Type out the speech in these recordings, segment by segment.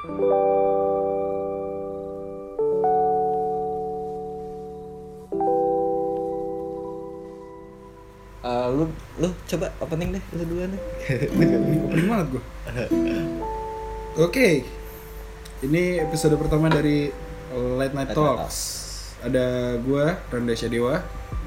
Eh, lu lu coba opening deh lu duluan deh Opening banget gue. Oke, ini episode pertama dari Late Night Late Night Talks. Ada gue Randa Syadewa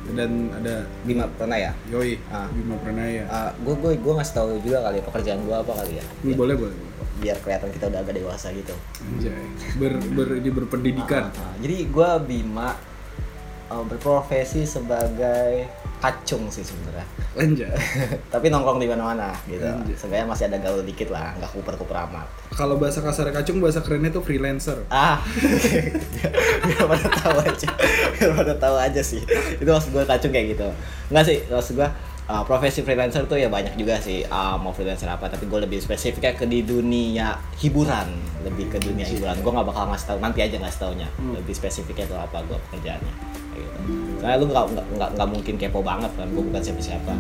dan ada Bima pernah ya Yoi Ah. Bima Pranaya. gue gue gue ngasih tahu juga kali ya pekerjaan gue apa kali ya Ini boleh boleh. biar kelihatan kita udah agak dewasa gitu Anjay. Ber, ber ini berpendidikan. Ah, jadi gue Bima eh, berprofesi sebagai kacung sih sebenarnya. Tapi nongkrong di mana-mana gitu. Sebenarnya masih ada gaul dikit lah nggak kuper kuper amat. Kalau bahasa kasar kacung, bahasa kerennya tuh freelancer. ah. Biar pada tahu aja. Biar pada tahu aja sih. Itu maksud gue kacung kayak gitu. Nggak sih maksud gue uh, profesi freelancer tuh ya banyak juga sih uh, mau freelancer apa tapi gue lebih spesifiknya ke di dunia hiburan lebih ke dunia hiburan. Gue nggak bakal ngasih tahu nanti aja ngasih taunya Hmm. lebih spesifiknya tuh apa gue pekerjaannya kayak gitu. Soalnya lu nggak nggak- nggak mungkin kepo banget kan gue bukan siapa siapa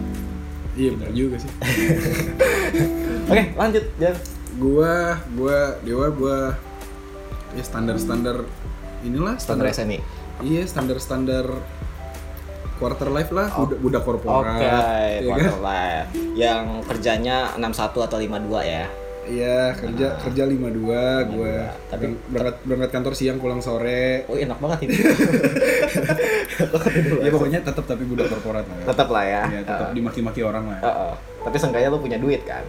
Iya benar juga sih. oke lanjut Jan. Gua, gua Dewa, gua ya standar standar inilah standar SNI Iya standar standar quarter life lah, Oh. budak budak korporat, Oke, ya kan? quarter life. Yang kerjanya 61 atau 52 ya. Iya kerja kerja lima dua, gua Tapi- Berang- berangkat berangkat kantor siang pulang sore. Oh, enak banget ini. Ya pokoknya tetap tapi budak korporat lah. Tetap lah ya. Ya, tetap Uh, dimaki-maki orang lah. uh, uh. Tapi seenggaknya lu punya duit kan.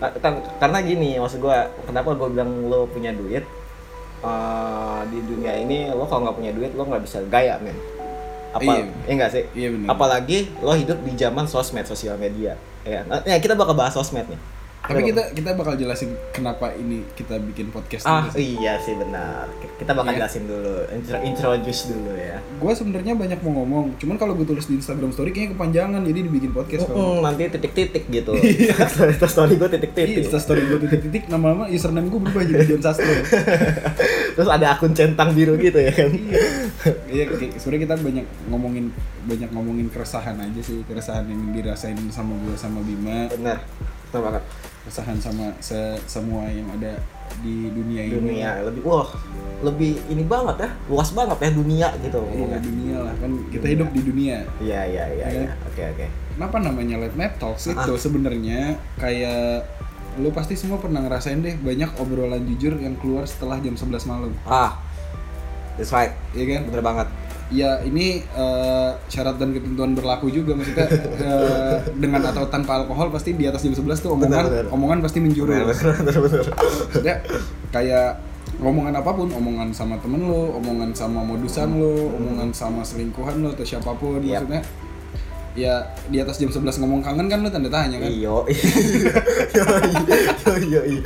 Nah, kan- Karena gini, maksud gua, kenapa gua bilang lu punya duit? Eh, di dunia ini lo kalau nggak punya duit lo nggak bisa gaya men apa Iya. iya nggak sih Iya benar. apalagi lo hidup di zaman sosmed sosial media ya nah, ya, kita bakal bahas sosmed nih Tapi kita kita bakal jelasin kenapa ini kita bikin podcast Ah dulu iya sih benar. Kita bakal Iya. jelasin dulu, intro, introduce dulu ya. Gue sebenarnya banyak mau ngomong, cuman kalau gue tulis di Instagram Story kayaknya kepanjangan, jadi dibikin podcast kalau. Mm, nanti titik-titik gitu. story story gue Iya, titik-titik. Insta story gue titik-titik nama-nama username gue berubah jadi Dian Sastro. Terus ada akun centang biru gitu ya kan. Iya, kayak- sebenarnya kita banyak ngomongin banyak ngomongin keresahan aja sih, keresahan yang dirasain sama gue sama Bima, Benar. Benar banget. keresahan sama se- semua yang ada di dunia, ini. Dunia lebih wah, lebih ini banget ya. Luas banget ya dunia gitu Iya, dunia lah kan kita hidup di dunia. Iya iya iya Iya. iya. Oke oke. Kenapa namanya late night talks Ah. itu sebenarnya kayak lu pasti semua pernah ngerasain deh banyak obrolan jujur yang keluar setelah jam 11 malam. Ah. That's right. Iya kan? Bener banget. Ya ini eh, syarat dan ketentuan berlaku juga maksudnya eh, dengan atau tanpa alkohol pasti di atas jam 11 tuh omongan Benar, benar. omongan pasti menjurus. Bener bener bener. Maksudnya kayak omongan apa pun, omongan sama temen lo, omongan sama modusan lo, omongan sama selingkuhan lo atau siapa pun Yap. maksudnya ya di atas jam 11 ngomong kangen kan lo tanda tanya kan? Iyo, iyo, iyo, iyo, iyo.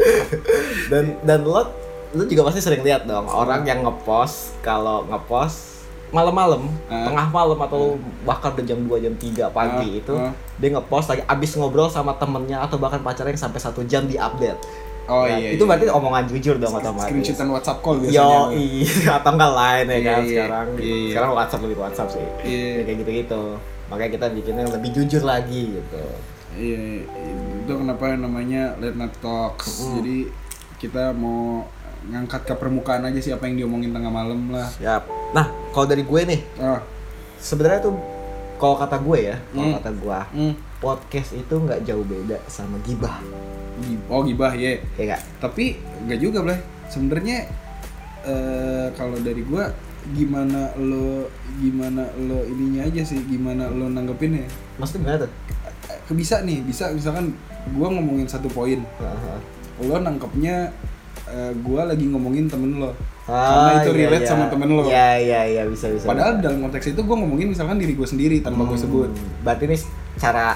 Dan dan lo lo juga pasti sering lihat dong orang yang ngepost kalau ngepost malam-malam, Ah. tengah malam atau bahkan udah jam 2 jam 3 pagi Ah, itu ah. dia ngepost lagi abis ngobrol sama temennya atau bahkan pacarnya yang sampai satu jam di update. Oh Nah, iya. itu iya. berarti omongan jujur dong otomatis. Screenshotan WhatsApp call biasanya. Yo, iya, atau enggak lain ya Iya, kan iya. sekarang. Iya, iya. Sekarang WhatsApp lebih WhatsApp sih. Iya. Ya, kayak gitu-gitu. Makanya kita bikinnya lebih jujur lagi gitu. Iya, itu kenapa namanya late night talks. Mm. Jadi kita mau ngangkat ke permukaan aja sih apa yang diomongin tengah malam lah. Siap. Nah, kalau dari gue nih, Ah, sebenarnya tuh kalau kata gue ya, kalau Hmm. kata gue, hmm. podcast itu nggak jauh beda sama gibah, Gi- Oh gibah ya. ya nggak? Tapi nggak juga boleh. Sebenarnya eh kalau dari gua gimana lo gimana lo ininya aja sih gimana lo nanggepinnya Maksudnya gimana tuh? Bisa nih bisa misalkan gua ngomongin satu poin Heeh. lo nangkepnya eh, gua lagi ngomongin temen lo Ah, karena itu iya, relate iya. sama temen lo Iya iya iya bisa bisa. padahal bisa. dalam konteks itu gua ngomongin misalkan diri gue sendiri tanpa gue Hmm, sebut Berarti ini cara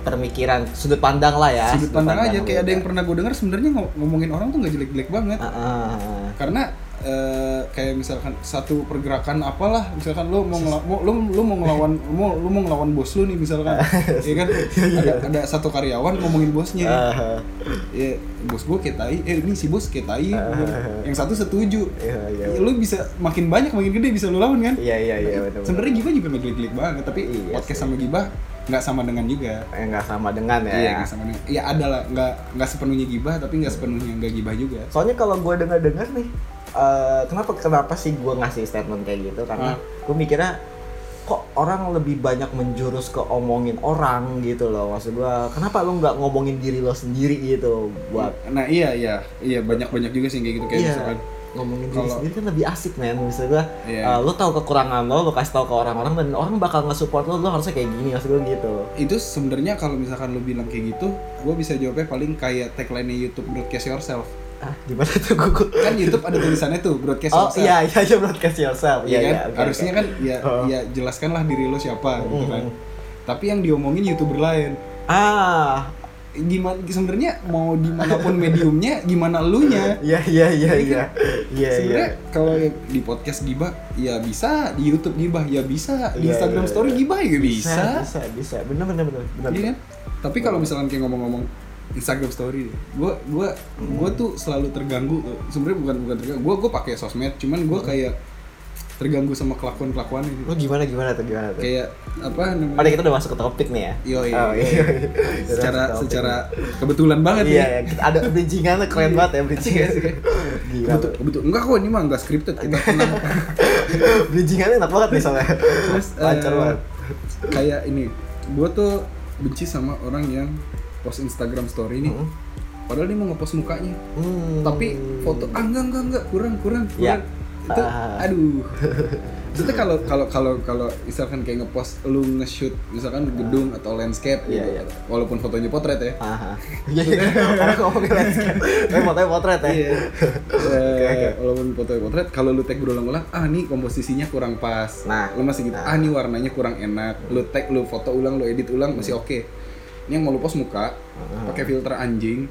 pemikiran sudut pandang lah ya. sudut pandang aja lu kayak ada ya. yang pernah gue dengar sebenarnya ngo- ngomongin orang tuh nggak jelek-jelek banget ah, ah. karena eh, kayak misalkan satu pergerakan apalah misalkan lu mau ngela- mau- lu lu mau ngelawan mau lu mau ngelawan bos lu nih misalkan. Ya kan? Ada ada satu karyawan ngomongin bosnya. Ah, ya bos gua kayak tai eh ini si bos kayak tai yang satu setuju. Iya iya. Ya, lu bisa makin banyak makin gede bisa lu lawan kan? Iya iya iya benar. sebenarnya Gibah juga nggak jelek-jelek banget tapi Iya podcast sama Gibah nggak sama dengan juga. Eh, nggak sama dengan ya. iya nggak sama dengan ya ada lah nggak nggak sepenuhnya gibah tapi nggak sepenuhnya nggak gibah juga. Soalnya kalau gue dengar-dengar nih, eh, kenapa kenapa sih gue ngasih statement kayak gitu? Karena Ah. gue mikirnya kok orang lebih banyak menjurus ke omongin orang gitu loh. Maksud gue, kenapa lo nggak ngomongin diri lo sendiri gitu buat nah iya iya iya banyak banyak juga sih kayak gitu kayak Iya. misalkan ngomongin diri Kalau- sendiri kan lebih asik men maksud gue Iya. eh, lo tahu kekurangan lo lo kasih tahu ke orang-orang dan orang bakal nge-support lo lo harusnya kayak gini maksud gue gitu itu sebenarnya kalau misalkan lu bilang kayak gitu gue bisa jawabnya paling kayak tagline YouTube broadcast yourself ah gimana tuh gue kan YouTube ada tulisannya tuh broadcast oh yourself iya iya iya broadcast yourself Iya iya kan? iya Harusnya oke. kan ya Oh. ya jelaskanlah diri lo siapa gitu kan. Mhm. Tapi yang diomongin YouTuber lain. ah Gimana sebenarnya mau di mana pun mediumnya, gimana elunya? iya iya iya iya iya Sebenarnya iya kalau di podcast gibah ya bisa, di YouTube gibah ya bisa, di Iya, Instagram iya, story iya. gibah ya bisa. bisa bisa bener bener bener Iya kan? Tapi kalau misalkan kayak ngomong-ngomong Instagram story, gue gua gua tuh selalu terganggu. Sebenarnya bukan bukan terganggu. Gue gue pakai sosmed, cuman gue kayak terganggu sama kelakuan kelakuan gitu. lo gimana gimana tuh gimana tuh Kayak apa namanya? Pada kita udah masuk ke topik nih ya. Yo, iya, Oh, iya. iya. secara secara kebetulan banget. Iya, ya. Kita ada bridgingannya keren banget ya bridgingannya. Gila. Betul, betul. Enggak kok ini mah enggak scripted kita tenang. bridgingannya enak banget nih soalnya. Terus Lancar eh, banget. kayak ini, gue tuh benci sama orang yang post Instagram story nih. Hmm. Padahal dia mau ngepost mukanya, Hmm. tapi foto ah enggak enggak enggak kurang kurang Ya. kurang. Itu Ah. aduh. Maksudnya kalau kalau kalau kalau misalkan kayak ngepost lu nge-shoot misalkan gedung atau landscape Iya, gitu, iya. walaupun fotonya potret ya. Aha. Iya, iya. Ngomongin landscape. Tapi fotonya potret ya. Iya. Eh, walaupun foto potret, kalau lu tag berulang-ulang, ah nih komposisinya kurang pas. Nah. lu masih gitu. Nah. Ah nih warnanya kurang enak. Lu tag, lu foto ulang, lu edit ulang masih Hmm. oke. Ini yang mau lu post muka, pakai filter anjing.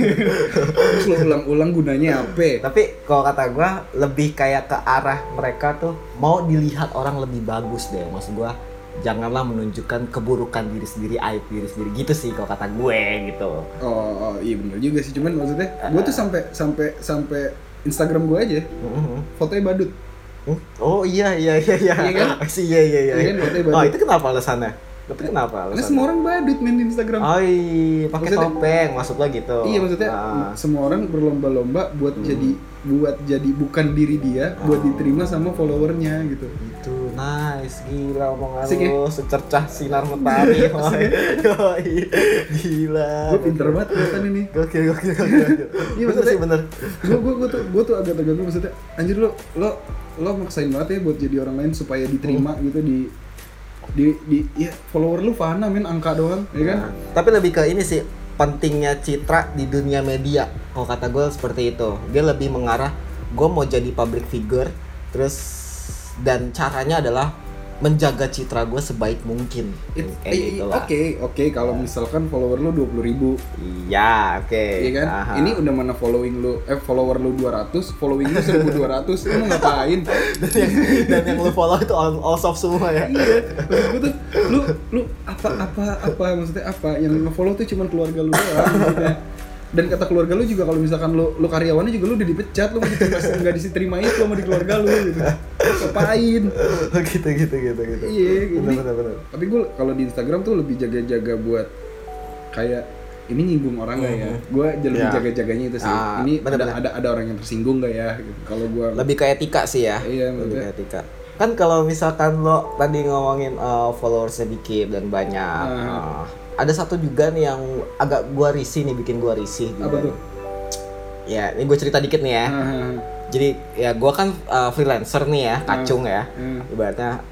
Terus lu ulang-ulang gunanya apa? Tapi kalau kata gua lebih kayak ke arah mereka tuh mau dilihat orang lebih bagus deh. Maksud gua janganlah menunjukkan keburukan diri sendiri, aib diri sendiri gitu sih kalau kata gue gitu. Oh, oh, iya bener juga sih. Cuman maksudnya, gua tuh sampai sampai sampai Instagram gua aja Mhm. fotonya badut. Oh iya iya iya iya. Iya kan? Iya iya iya. Iya kan, fotonya oh itu kenapa alasannya? Tapi kenapa Karena semua orang badut main di Instagram. Oh iya, pakai topeng maksud lo gitu. Iya maksudnya Ah. semua orang berlomba-lomba buat jadi buat jadi bukan diri dia, buat Oh. diterima sama followernya gitu. Itu nice, gila omongan Asik ya? lo secercah sinar matahari. Yoi, gila. Gue pinter banget kelihatan ini. Gokil, gokil, gokil. gokil. Iya, maksudnya- sih bener. Gue gue gue tuh gue tuh agak terganggu maksudnya. Anjir lo lo lo maksain banget ya buat jadi orang lain supaya diterima Hmm. gitu di di di ya follower lu fana men angka doang ya kan. Nah, tapi lebih ke ini sih pentingnya citra di dunia media. Kalau kata gue seperti itu. Dia lebih mengarah gue mau jadi public figure, terus dan caranya adalah menjaga citra gue sebaik mungkin. It- Kayak eh, gitu Oke oke kalau misalkan follower lu 20.000 ribu Iya, oke. Iya kan? Aha. Ini udah mana following lu eh follower lu 200, following lu 1200. Lu mau ngapain? dan yang, dan yang lu follow itu all, all soft semua ya. iya maksud gue tuh lu lu apa apa apa maksudnya apa yang ngefollow tuh cuma keluarga lu doang dan kata keluarga lu juga kalau misalkan lu lu karyawannya juga lu udah dipecat lu nggak diterima itu sama di keluarga lu gitu ngapain gitu gitu gitu gitu. iya Bener bener bener. tapi gue kalau di Instagram tuh lebih jaga-jaga buat kayak ini nyinggung orang nggak ya Mhm. gue lebih Ya. jaga-jaganya itu sih Ah, ini ada, bener-bener. ada ada orang yang tersinggung nggak ya gitu kalau gue Lebih ke etika sih ya. Iya, lebih ke etika. Kan kalau misalkan lo tadi ngomongin uh, followers sedikit dan banyak, Ah. uh, ada satu juga nih yang agak gua risih nih bikin gua risih. apa juga. tuh Ya, ini gue cerita dikit nih ya. Ah, Jadi ya gua kan uh, freelancer nih ya, kacung ya. ah. Ibaratnya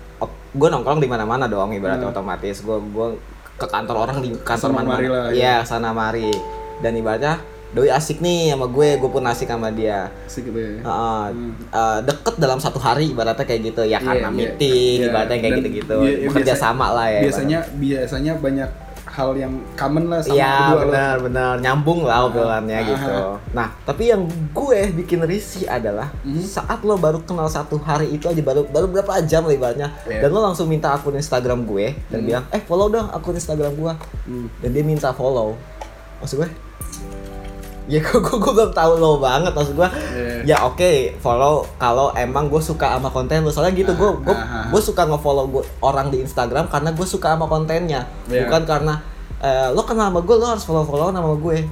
gue nongkrong di mana-mana dong ibaratnya Hmm. otomatis gue gua ke kantor orang di kantor Sana mari lah, mana-mana. Iya, sana mari. Dan ibaratnya doi asik nih sama gue, gue pun asik sama dia. asik gitu ya Heeh, Hmm. eh, deket dalam satu hari ibaratnya kayak gitu ya karena iya. meeting Iya, ibaratnya kayak gitu-gitu iya, iya, bekerja biasa- sama lah ya biasanya biasanya banyak hal yang common lah sama Iya kedua lo. benar benar nyambung lah obrolannya Ah. gitu. Nah tapi yang gue bikin risih adalah Mhm. saat lo baru kenal satu hari itu aja baru baru berapa jam lah ibaratnya Iya. dan lo langsung minta akun Instagram gue dan Mhm. bilang eh follow dong akun Instagram gue Hmm. dan dia minta follow maksud gue ya gue gue, gue belum tahu lo banget maksud gue Iya. ya oke follow kalau emang gue suka sama konten lu soalnya gitu gue gue gue suka ngefollow gua, orang di Instagram karena gue suka sama kontennya Iya. bukan karena eh, lo kenal sama gue lo harus follow follow sama gue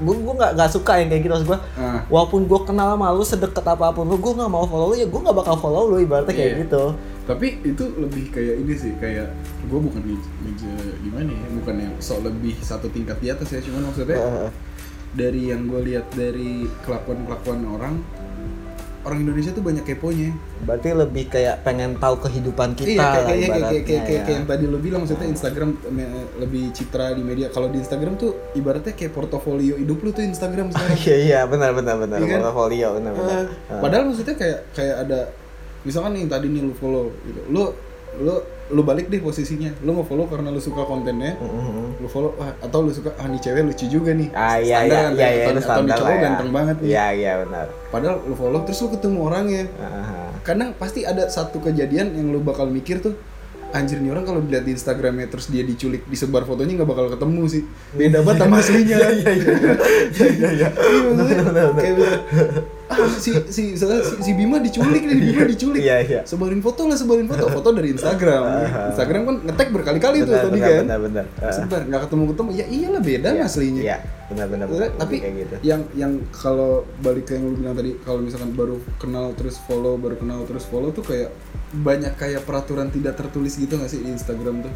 gue gue nggak nggak suka yang kayak gitu maksud gue Ah. walaupun gue kenal sama lu sedekat apa pun lu gue nggak mau follow lu ya gue nggak bakal follow lu ibaratnya kayak Iya. gitu tapi itu lebih kayak ini sih kayak gue bukan ngeja- gimana ya bukan yang sok lebih satu tingkat di atas ya cuman maksudnya Heeh. Dari yang gue lihat dari kelakuan kelakuan orang orang Indonesia tuh banyak keponya. Berarti lebih kayak pengen tahu kehidupan kita iya kayak lah kayak kayak kayak, kayak, kayak, ya. yang tadi lo bilang maksudnya Instagram lebih citra di media. Kalau di Instagram tuh ibaratnya kayak portofolio hidup lu tuh Instagram sekarang. Iya iya benar benar benar. Iya kan? portfolio benar benar. Eh, padahal maksudnya kayak kayak ada misalkan yang tadi nih lu follow gitu. Lu lu lu balik deh posisinya. Lu nge follow karena lu suka kontennya. Mhm. lu follow wah, atau lu suka ah nih cewek lucu juga nih. Ah iya Standar iya kan, iya iya atau, nih standar cowok ya. ganteng banget nih. Iya iya benar. Padahal lu follow terus lu ketemu orangnya. Aha. karena pasti ada satu kejadian yang lu bakal mikir tuh anjir nih orang kalau dilihat di Instagramnya terus dia diculik disebar fotonya nggak bakal ketemu sih. Beda banget sama aslinya. iya iya iya iya iya kayak bisa ah si si, si, si Bima diculik nih Bima diculik. Iya, iya. sebarin foto lah sebarin foto. Foto dari Instagram. Instagram kan ngetek berkali-kali tuh tadi benar kan. benar benar. Ah. sebar nggak ketemu ketemu. Ya iyalah beda Iya, aslinya. iya. Benar benar benar. Tapi kayak gitu. yang yang kalau balik ke yang lu bilang tadi kalau misalkan baru kenal terus follow baru kenal terus follow tuh kayak banyak kayak peraturan tidak tertulis gitu nggak sih di Instagram tuh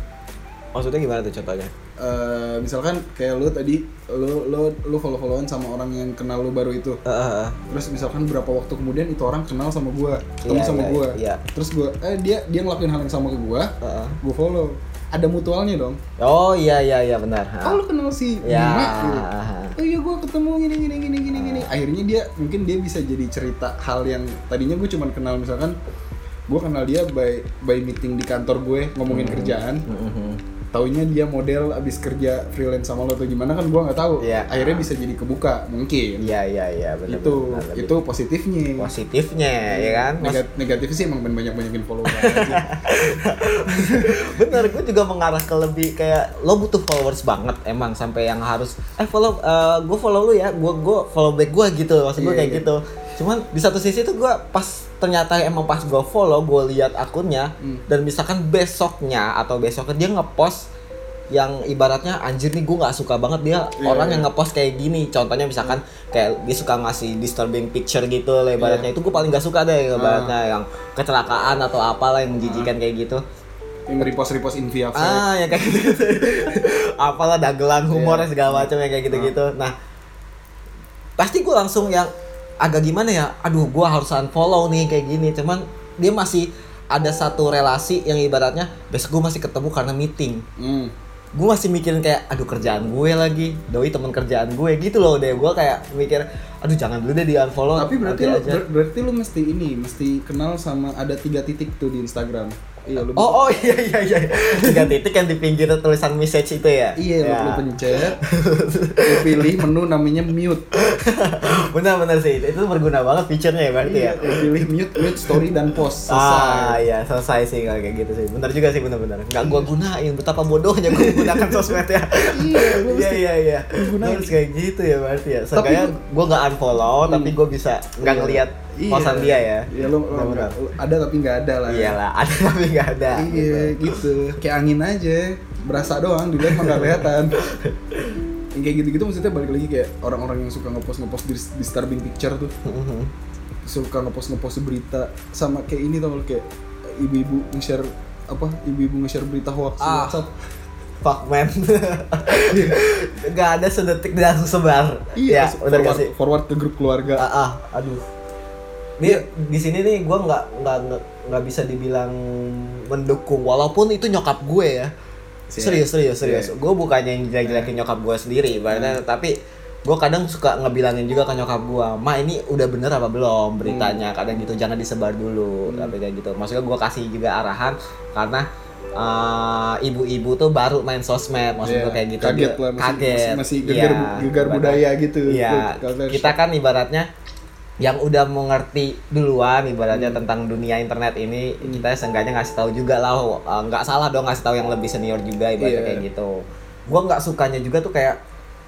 maksudnya gimana tuh contohnya? Eh, misalkan kayak lu tadi lu lu lu follow followan sama orang yang kenal lu baru itu. Ah, ah, ah. terus misalkan berapa waktu kemudian itu orang kenal sama gua ketemu Iya, sama iya, gua. iya. terus gua eh dia dia ngelakuin hal yang sama ke gua Ah, ah. gua follow. Ada mutualnya dong. Oh iya iya iya benar. Oh lu kenal si ya Bima gitu. oh iya gue ketemu gini gini gini gini gini. Akhirnya dia mungkin dia bisa jadi cerita hal yang tadinya gue cuman kenal misalkan gue kenal dia by by meeting di kantor gue ngomongin kerjaan. Mhm. Taunya dia model abis kerja freelance sama lo atau gimana kan gue nggak tahu. Iya. akhirnya bisa jadi kebuka mungkin. Iya iya iya benar itu benar. itu positifnya. Positifnya ya kan? Mas- Negat- negatifnya sih emang banyak banyakin follower bener gue juga mengarah ke lebih kayak lo butuh followers banget emang sampai yang harus eh follow gue follow lu ya gue gue follow back gue gitu maksud gue Iya, kayak iya. gitu. Cuman di satu sisi tuh gue pas ternyata emang pas gue follow gue lihat akunnya Hmm. dan misalkan besoknya atau besoknya dia ngepost yang ibaratnya anjir nih gue nggak suka banget dia Iya, orang iya. yang ngepost kayak gini contohnya misalkan kayak dia suka ngasih disturbing picture gitu lah ibaratnya Iya. itu gue paling gak suka deh Ah. ibaratnya yang kecelakaan atau apalah yang menjijikan kayak gitu yang repost repost in via ah yang kayak gitu gitu apalah dagelan humor Iya. segala macam yang kayak gitu gitu nah pasti gue langsung yang agak gimana ya aduh gue harus unfollow nih kayak gini cuman dia masih ada satu relasi yang ibaratnya besok gue masih ketemu karena meeting Hmm. gue masih mikirin kayak aduh kerjaan gue lagi doi teman kerjaan gue gitu loh deh gue kayak mikir aduh jangan dulu deh di unfollow Tapi berarti aja. ber- berarti lu mesti ini, mesti kenal sama ada tiga titik tuh di Instagram. Iya lu. Oh oh iya iya iya tiga titik yang di pinggir tulisan message itu ya Iya, Ya. lu pencet, lu pilih menu namanya mute. benar benar sih itu berguna banget feature-nya ya berarti ya Iya, lu pilih mute, mute story dan post. ah Selesai. iya selesai sih kalau kayak gitu sih benar juga sih benar benar nggak gua gunain betapa bodohnya gua menggunakan sosmed ya Iya, iya iya iya gunain. Kayak gitu ya berarti ya seenggaknya lu- gua nggak unfollow tapi gua bisa nggak Iya. Iya. posan dia ya Iya, lu, lu lu ada tapi nggak ada lah. iyalah ada tapi nggak ada Iya, gitu. Kayak angin aja. Berasa doang, dilihat mah nggak kelihatan. yang kayak gitu-gitu maksudnya balik lagi kayak orang-orang yang suka ngepost ngepost di disturbing picture tuh Mhm. suka ngepost ngepost berita sama kayak ini tau kayak ibu-ibu nge-share apa ibu-ibu nge-share berita hoax di Ah. WhatsApp fuck man nggak ada sedetik langsung sebar ya pas udah forward, kasih forward ke grup keluarga ah, ah aduh ini di sini nih gue nggak nggak nggak- bisa dibilang mendukung walaupun itu nyokap gue ya. Si- serius serius serius. Iya. gue bukannya yang jelek-jelekin nyokap gue sendiri ibaratnya tapi gue kadang suka ngebilangin juga ke nyokap gue ma ini udah bener apa belum beritanya? Kadang gitu jangan disebar dulu tapi kayak gitu. Maksudnya gue kasih juga arahan karena eh, ibu-ibu tuh baru main sosmed maksud Iya, gue kayak gitu. Kaget Dia- lah, masih- kaget. masih- masih gegar Iya, bu- gegar budaya gitu. iya. Culture kita kan ibaratnya yang udah mengerti duluan ibaratnya Hmm. tentang dunia internet ini kita seenggaknya ngasih tahu juga lah uh, nggak salah dong ngasih tahu yang lebih senior juga ibaratnya Iya. kayak gitu gua nggak sukanya juga tuh kayak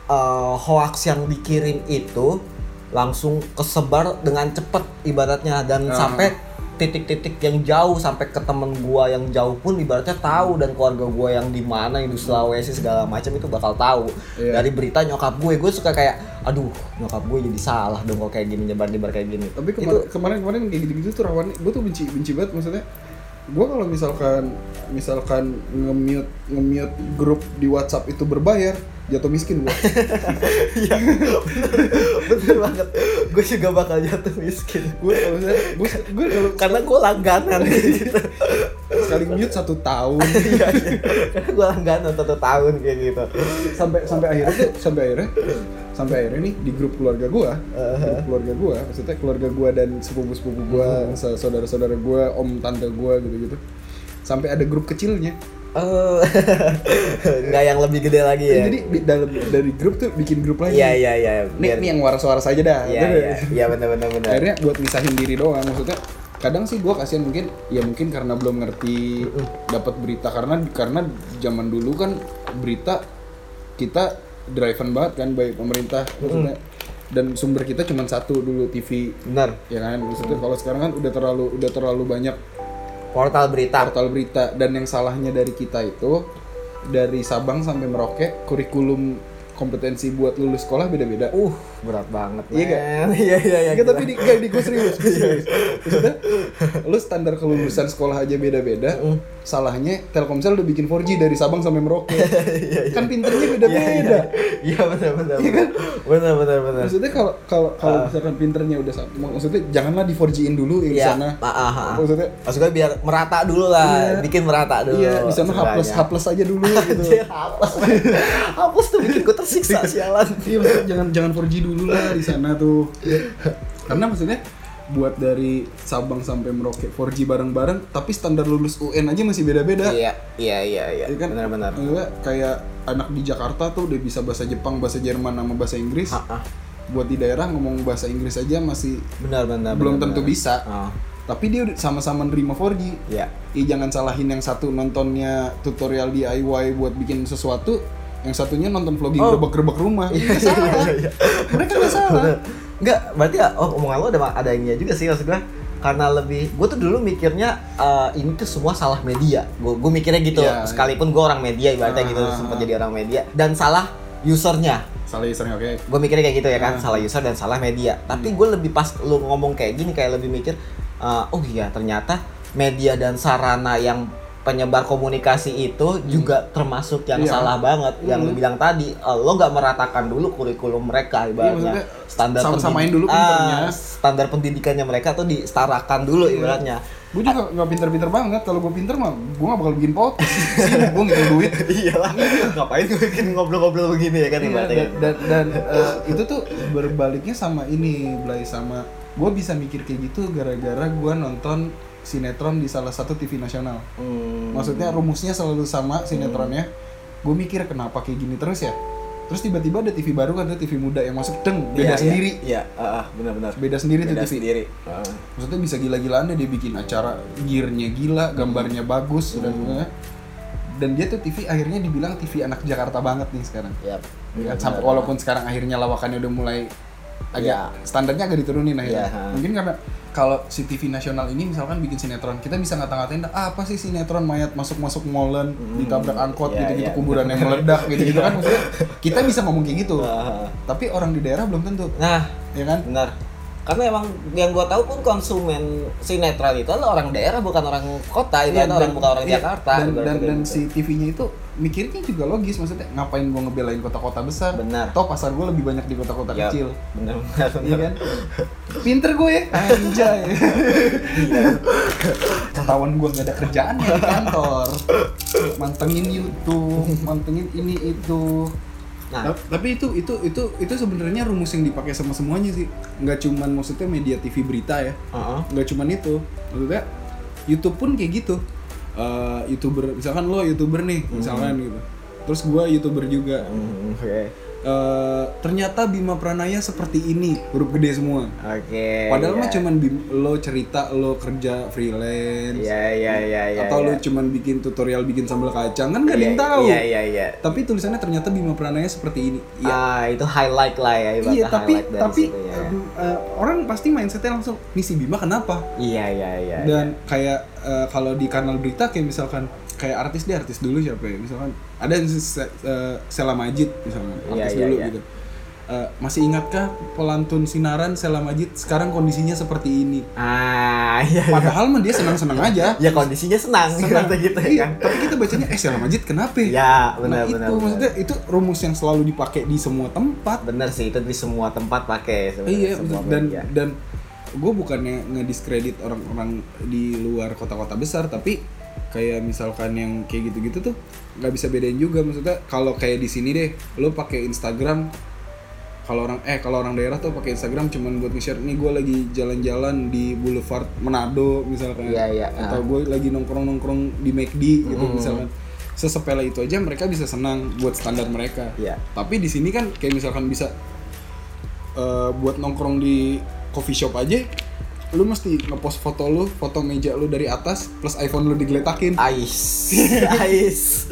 uh, hoax yang dikirim itu langsung kesebar dengan cepet ibaratnya dan Ah. sampai titik-titik yang jauh sampai ke temen gua yang jauh pun ibaratnya tahu dan keluarga gua yang di mana yang di Sulawesi segala macam itu bakal tahu. Iya. dari berita nyokap gue gue suka kayak aduh nyokap gue jadi salah dong kalau kayak gini nyebar-nyebar kayak gini. Tapi itu kemarin kemarin kayak gitu-gitu tuh rawan gue tuh benci benci banget maksudnya. Gue kalau misalkan misalkan nge-mute nge-mute grup di WhatsApp itu berbayar jatuh miskin gue Iya, bener banget. Gue juga bakal jatuh miskin. gue kalau gue gue kalau Karena gue langganan gitu. sekali mute satu tahun Iya, iya. Karena gue langganan satu tahun kayak gitu. sampai sampai akhirnya tuh sampai akhirnya sampai akhirnya nih di grup keluarga gua grup keluarga gua maksudnya keluarga gua dan sepupu sepupu gua saudara saudara gua om tante gua gitu gitu sampai ada grup kecilnya Oh, nggak yang lebih gede lagi ya? jadi di dalam dari grup tuh bikin grup lagi. Iya iya iya. nih nih yang waras-waras aja dah Iya iya. Iya benar benar benar. akhirnya buat misahin diri doang. Maksudnya kadang sih gua kasihan mungkin ya mungkin karena belum ngerti dapat berita. Karena karena zaman dulu kan berita kita driven banget kan baik pemerintah maksudnya. Dan sumber kita cuma satu dulu TV Benar. ya kan? Maksudnya kalau sekarang kan udah terlalu udah terlalu banyak Portal berita. portal berita. Dan yang salahnya dari kita itu dari Sabang sampai Merauke kurikulum kompetensi buat lulus sekolah beda-beda. Uh, berat banget. Iya men. Iya iya iya. Tapi di, enggak, di gue serius, gue serius. Maksudnya, lu standar kelulusan sekolah aja beda-beda. Salahnya Telkomsel udah bikin 4G dari Sabang sampai Merauke. kan pinternya beda-beda. Iya benar benar. Iya kan? Benar benar benar. Maksudnya kalau kalau kalau misalkan pinternya udah sama, maksudnya janganlah di 4G-in dulu yang di Iya. sana. Ah, ah, ah. Maksudnya Maksud gue biar merata dulu lah, Iya. bikin merata dulu. iya di sana H plus H seenggaknya. plus aja dulu gitu. Hapus. hapus tuh bikin gue tersiksa sialan. Iya maksudnya jangan jangan 4G dulu lah di sana tuh. Karena maksudnya buat dari Sabang sampai Merauke 4G bareng-bareng tapi standar lulus UN aja masih beda-beda. Iya, iya, iya, iya. Iya kan? Benar-benar. Kayak anak di Jakarta tuh udah bisa bahasa Jepang, bahasa Jerman, sama bahasa Inggris. Ah, ah. Buat di daerah ngomong bahasa Inggris aja masih Benar, benar. belum benar, tentu benar. bisa. Oh, Tapi dia sama-sama nerima 4G. iya. Ih, jangan salahin yang satu nontonnya tutorial DIY buat bikin sesuatu, yang satunya nonton vlogging Oh. gerbek-gerbek rumah. Nggak salah. Mereka nggak salah. Enggak, berarti ya, oh omongan lo ada ada ininya juga sih maksud gue karena lebih gue tuh dulu mikirnya eh, ini tuh semua salah media gue gue mikirnya gitu Iya, sekalipun gue orang media ibaratnya gitu Ah. sempat jadi orang media dan salah usernya Salah usernya oke. gue mikirnya kayak gitu ya kan Ah. salah user dan salah media tapi gue lebih pas lu ngomong kayak gini kayak lebih mikir eh, oh iya ternyata media dan sarana yang penyebar komunikasi itu juga termasuk yang Iya. salah banget yang lu Hmm. bilang tadi eh, lo nggak meratakan dulu kurikulum mereka ibaratnya maksudnya standar sama-samain dulu pinternya. Ah, standar pendidikannya mereka tuh disetarakan dulu Iya. ibaratnya Gue juga nggak pinter-pinter banget. Kalau gue pinter mah, gue nggak bakal bikin podcast. Sibuk gue ngitung duit. iyalah ngapain gue bikin ngobrol-ngobrol begini ya kan Iya, ibaratnya dan dan, dan, eh, itu tuh berbaliknya sama ini Blay sama gue bisa mikir kayak gitu gara-gara gue nonton sinetron di salah satu TV nasional. Hmm. maksudnya rumusnya selalu sama sinetronnya. Gue mikir kenapa kayak gini terus ya? Terus tiba-tiba ada TV baru kan ada TV muda yang masuk deng Iya, beda sendiri. Iya ah, ah, benar-benar. Beda sendiri beda tuh TV sendiri. Ah. maksudnya bisa gila-gilaan deh dia bikin acara gearnya gila gambarnya bagus dan dan dia tuh TV akhirnya dibilang TV anak Jakarta banget nih sekarang. Yap. Ya, sampai walaupun sekarang akhirnya lawakannya udah mulai agak Iya. standarnya agak diturunin akhirnya. Iya, ha. Mungkin karena kalau si TV nasional ini misalkan bikin sinetron, kita bisa ngata-ngatain ah, apa sih sinetron mayat masuk-masuk molen, ditabrak angkot Iya, gitu-gitu iya. kuburan yang meledak gitu-gitu kan maksudnya kita bisa ngomong kayak gitu. Tapi orang di daerah belum tentu, Nah, ya kan? benar. Karena emang yang gua tahu pun konsumen sinetron itu adalah orang daerah bukan orang kota, itu Iya, orang bukan orang iya, Jakarta. Dan, dan, dan gitu. si TV-nya itu mikirnya juga logis maksudnya ngapain gua ngebelain kota-kota besar? Benar. Toh pasar gua lebih banyak di kota-kota Yap, kecil. Benar, benar, Iya kan? Pinter gue ya, anjay. Ketahuan gue gak ada kerjaan ya di kantor. Mantengin YouTube, mantengin ini itu. Nah, Tap- Tapi itu itu itu itu sebenarnya rumus yang dipakai sama semuanya sih. Nggak cuman maksudnya media TV berita ya. uh-uh. Nggak cuman itu. Maksudnya YouTube pun kayak gitu. Eh, youtuber misalkan lo youtuber nih misalkan gitu. Terus gue youtuber juga. Hmm, Oke. Eh, ternyata Bima Pranaya seperti ini huruf gede semua Oke. padahal iya. mah cuman bim- lo cerita lo kerja freelance Iya iya iya iya. atau iya. lo cuman bikin tutorial bikin sambal kacang kan gak ada Iya, yang tahu Iya iya iya. tapi tulisannya ternyata Bima Pranaya seperti ini ya Ah, itu highlight lah ya, iya tapi tapi situ ya. eh, orang pasti mindsetnya langsung nih si Bima kenapa Iya iya iya. dan kayak eh, kalau di kanal berita kayak misalkan kayak artis deh artis dulu siapa ya misalkan ada yang eh, Sela Majid misalkan Iya, artis iya, dulu iya. gitu Eh, masih ingatkah pelantun sinaran Sela Majid sekarang kondisinya seperti ini Ah, iya. iya. padahal mah dia senang-senang aja Ya kondisinya senang, Senang. gitu Iya, kan. tapi kita bacanya eh Sela Majid kenapa Ya, nah benar itu benar. benar. maksudnya itu rumus yang selalu dipakai di semua tempat bener sih itu di semua tempat pakai iya semua dan media. dan gue bukannya ngediskredit orang-orang di luar kota-kota besar tapi kayak misalkan yang kayak gitu-gitu tuh nggak bisa bedain juga maksudnya kalau kayak di sini deh lo pakai Instagram kalau orang eh kalau orang daerah tuh pakai Instagram cuman buat nge-share nih gue lagi jalan-jalan di Boulevard Manado misalkan Iya, iya, atau ah. gue lagi nongkrong-nongkrong di McD gitu Hmm. misalkan sesepele itu aja mereka bisa senang buat standar mereka Iya. tapi di sini kan kayak misalkan bisa eh, buat nongkrong di coffee shop aja lu mesti ngepost foto lu foto meja lu dari atas plus iPhone lu digeletakin Ais, ais.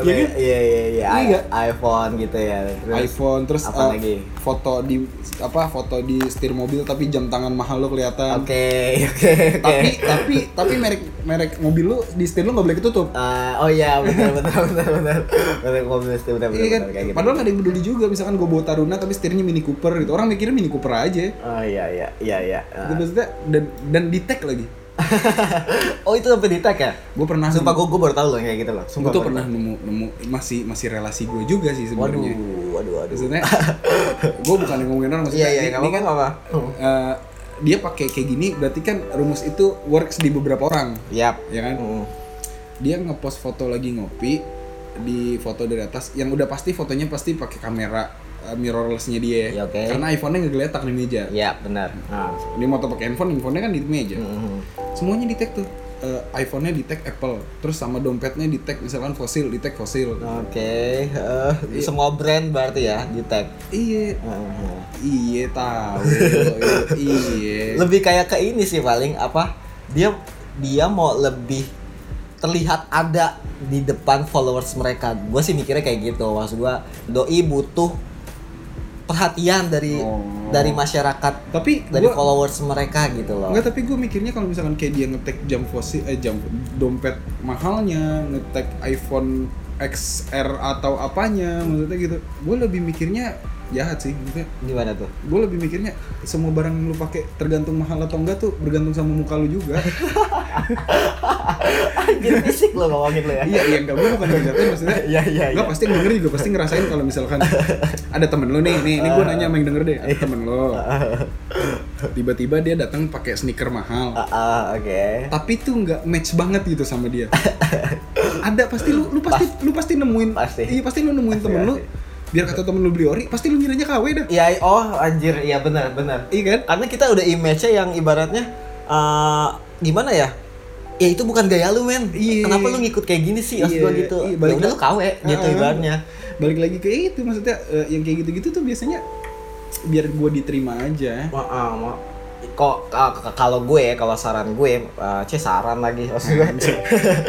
Iya ya? kan? Iya iya iya. Iya iPhone gitu ya. Terus, iPhone terus apa eh, lagi? Foto di apa foto di setir mobil tapi jam tangan mahal lu kelihatan Oke oke oke. tapi tapi tapi merek merek mobil lu di setir lu nggak boleh ketutup Ah, oh iya benar benar benar benar. Benar mobil itu benar benar. iya kan benar, gitu. padahal nggak ada yang peduli juga misalkan gue bawa Taruna tapi setirnya Mini Cooper gitu orang mikirnya Mini Cooper aja Oh iya iya iya iya. Maksudnya dan dan di tag lagi oh itu sampai di tag ya? gue pernah Sumpah gue gue baru tahu loh kayak gitu loh. gue Sumpah tuh baru pernah nemu nemu masih masih relasi gue juga sih tahu. Waduh sebenarnya waduh waduh. maksudnya gue bukan yang ngomongin orang maksudnya Iya iya ini, ini kan apa-apa. eh, dia pakai kayak gini berarti kan rumus itu works di beberapa orang Yap. ya kan Mm. dia ngepost foto lagi ngopi di foto dari atas yang udah pasti fotonya pasti pakai kamera eh, mirrorlessnya dia Ya, oke. karena iPhone-nya ngegeletak di meja Iya benar. Ah. dia mau pakai handphone handphonenya kan di meja Mm. semuanya di tag tuh Eh, iPhone-nya di tag Apple terus sama dompetnya di tag misalkan fosil di tag fosil Oke, eh, semua brand berarti ya di tag. iya Mhm. iya tahu iya Lebih kayak ke ini sih paling apa? Dia dia mau lebih terlihat ada di depan followers mereka. Gue sih mikirnya kayak gitu. Maksud gue doi butuh perhatian dari Oh. dari masyarakat tapi dari gua- followers mereka gitu loh. Enggak, tapi gue mikirnya kalau misalkan kayak dia ngetek jam fosil, eh jam dompet mahalnya, ngetek iPhone XR atau apanya, maksudnya gitu. Gue lebih mikirnya jahat sih, maksudnya. Gimana tuh? Gue lebih mikirnya semua barang yang lu pakai tergantung mahal atau enggak tuh bergantung sama muka lu juga. Jadi fisik lo ngomongin lo ya. iya, iya enggak gue bukan ngejatin maksudnya. Iya iya Enggak iya. pasti denger juga pasti ngerasain kalau misalkan ada temen lu nih, nih, ini gue nanya sama yang denger deh, ada temen lo. Tiba-tiba dia datang pakai sneaker mahal. Ah, ah, oke. tapi tuh nggak match banget gitu sama dia ada pasti lu lu pasti lu pasti nemuin Pasti. iya pasti lu nemuin Pasti, temen lu pasti. Biar kata temen lu beli ori pasti lu ngiranya KW dah Iya, oh anjir, iya benar benar. iya kan Karena kita udah image-nya yang ibaratnya eh, gimana ya? Ya itu bukan gaya lu men. Iya. Kenapa lu ngikut kayak gini sih? Maksud Iya, gua gitu. iya, ya balik udah lu KW gitu Ah, ibaratnya. balik lagi ke itu maksudnya eh, yang kayak gitu-gitu tuh biasanya biar gua diterima aja Ma- ah, ma- kok k- kalau gue kalau saran gue eh, c saran lagi maksud gue Anjay.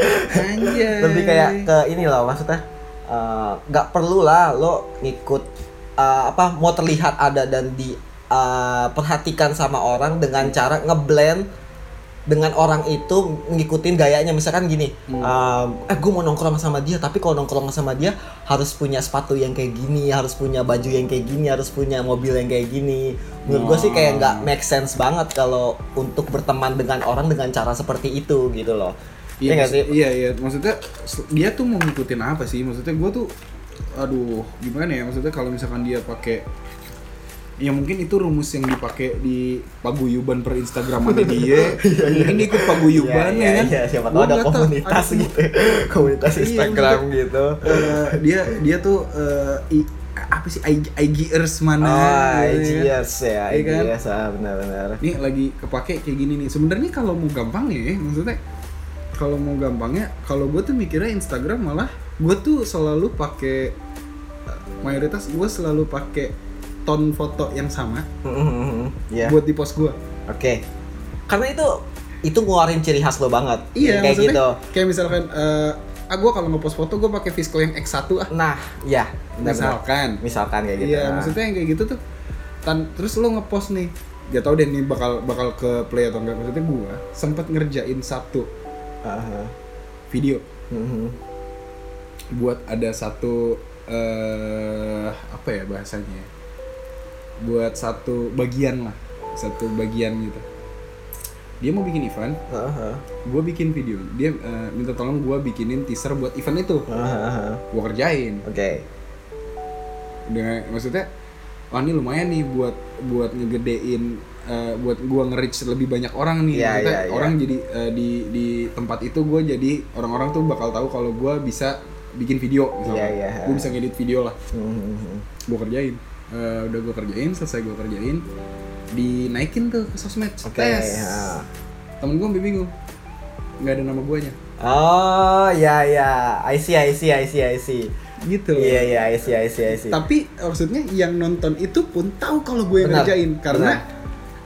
lebih kayak ke ini loh maksudnya eh, nggak perlu lah lo ngikut eh, apa mau terlihat ada dan di eh, perhatikan sama orang dengan cara ngeblend dengan orang itu ngikutin gayanya. Misalkan gini eh, eh gue mau nongkrong sama dia tapi kalau nongkrong sama dia harus punya sepatu yang kayak gini harus punya baju yang kayak gini harus punya mobil yang kayak gini. Menurut gue sih kayak nggak make sense banget kalau untuk berteman dengan orang dengan cara seperti itu gitu loh Iya, Iya nggak sih? iya, iya. Maksudnya dia tuh mau ngikutin apa sih? Maksudnya gua tuh, aduh, gimana ya? Maksudnya kalau misalkan dia pakai, ya mungkin itu rumus yang dipakai di paguyuban per Instagraman dia. mungkin dia ikut paguyuban Iya, ya kan? iya, siapa tahu ada komunitas Ada- gitu komunitas Iya, Instagram maksudnya, gitu eh, dia dia tuh eh, i- apa sih IG, IGers mana? oh gitu ya ya Iya kan? IGS ah benar-benar Nih lagi kepake kayak gini nih. Sebenarnya kalau mau gampang ya, maksudnya kalau mau gampangnya kalau gue tuh mikirnya Instagram malah gue tuh selalu pakai eh, mayoritas gue selalu pakai tone foto yang sama Iya. buat di post gue Oke. Karena itu itu ngeluarin ciri khas lo banget. iya kayak maksudnya gitu. kayak misalkan eh ah gue kalau ngepost foto gue pakai Visco yang X1 ah Nah, ya, benar-benar. misalkan Misalkan kayak gitu. Iya, Nah. maksudnya yang kayak gitu tuh tan terus lo ngepost nih. Gak tau deh nih bakal bakal ke play atau enggak. Maksudnya gua sempet ngerjain satu Aha. video Mhm. buat ada satu eh apa ya bahasanya? ya? Buat satu bagian lah, satu bagian gitu. Dia mau bikin event, Aha. gua bikin video. Dia eh, minta tolong gua bikinin teaser buat event itu. Aha. Gua kerjain. Oke. dengan maksudnya wah ini lumayan nih buat buat ngegedein eh, buat gua nge-reach lebih banyak orang nih Iya, maksudnya iya, iya. orang jadi eh, di di tempat itu gua jadi orang-orang tuh bakal tahu kalau gua bisa bikin video misalnya Iya, iya. gua bisa ngedit video lah Mhm. gua kerjain Eh, udah gua kerjain selesai gua kerjain dinaikin tuh ke sosmed Oke. tes ya. temen gua sampai bingung nggak ada nama guanya Oh, ya ya. I see, I see, I see, I see. gitu Iya, iya, I see, I see, I see. Tapi maksudnya yang nonton itu pun tahu kalau gue yang Benar, ngerjain karena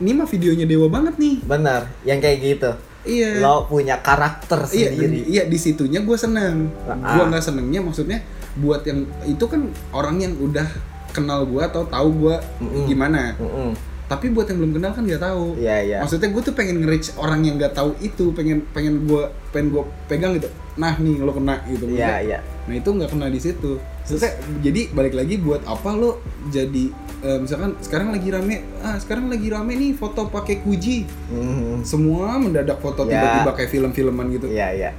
ini mah videonya dewa banget nih. Benar, yang kayak gitu. Iya. Lo punya karakter Iya, sendiri. iya di situnya gue seneng. Ah. Gue nggak senengnya maksudnya buat yang itu kan orang yang udah kenal gue atau tahu gue Mm-mm. gimana. Mm-mm. Tapi buat yang belum kenal kan nggak tahu. Iya, iya. Maksudnya gue tuh pengen nge-reach orang yang nggak tahu itu, pengen pengen gue pengen gue pegang gitu. Nah nih lo kena gitu. Iya, Maksudnya, iya. Nah itu nggak kena di situ. Maksudnya, jadi balik lagi buat apa lo jadi eh, misalkan sekarang lagi rame ah sekarang lagi rame nih foto pakai kuji Mhm. semua mendadak foto Ya. tiba-tiba kayak film-filman gitu Iya, iya.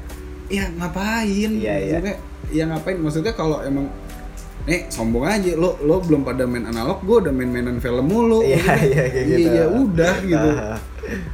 ya ngapain Iya, iya. maksudnya ya ngapain maksudnya kalau emang nih sombong aja lo lo belum pada main analog gue udah main-mainan film mulu Iya, iya, kayak iya, gitu. iya, udah gitu.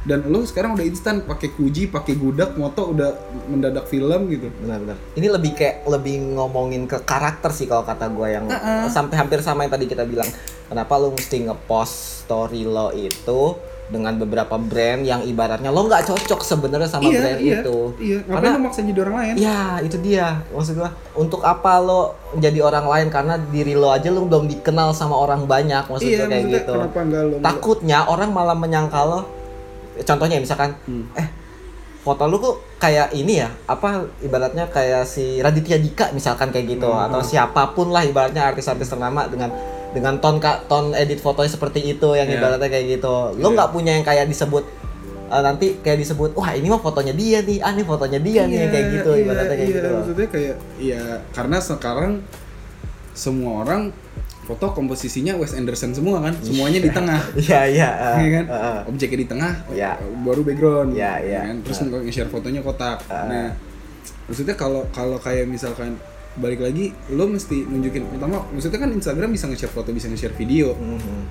Dan lo sekarang udah instan pakai kuji pakai gudak moto udah mendadak film gitu. Benar-benar. Ini lebih kayak lebih ngomongin ke karakter sih kalau kata gue yang Uh-uh. sampai hampir sama yang tadi kita bilang. Kenapa lu mesti ngepost story lo itu dengan beberapa brand yang ibaratnya lo nggak cocok sebenarnya sama brand iya, itu? Iya ngapain Karena- lo maksa jadi orang lain? Ya itu dia. Maksud gua untuk apa lo jadi orang lain? Karena diri lo aja lo belum dikenal sama orang banyak maksud iya kayak maksudnya gitu. lo takutnya orang malah menyangka lo contohnya misalkan Hmm. eh foto lu kok kayak ini ya apa ibaratnya kayak si Raditya Dika misalkan kayak gitu Hmm. atau siapa pun lah ibaratnya artis-artis ternama dengan dengan ton ka- ton edit fotonya seperti itu yang Iya. ibaratnya kayak gitu lo Iya. nggak punya yang kayak disebut eh, nanti kayak disebut wah ini mah fotonya dia nih ah ini fotonya dia nih yang kayak gitu iya, ibaratnya kayak iya, gitu maksudnya kayak ya karena sekarang semua orang foto komposisinya Wes Anderson semua kan semuanya di tengah iya iya Iya kan? eh. Objeknya di tengah, Iya. baru background. Iya, ya iya. kan? Terus nge-share fotonya kotak. Ah. Nah, maksudnya kalau kalau kayak misalkan balik lagi, lo mesti nunjukin pertama, maksudnya kan Instagram bisa nge-share foto, bisa nge-share video. Mhm.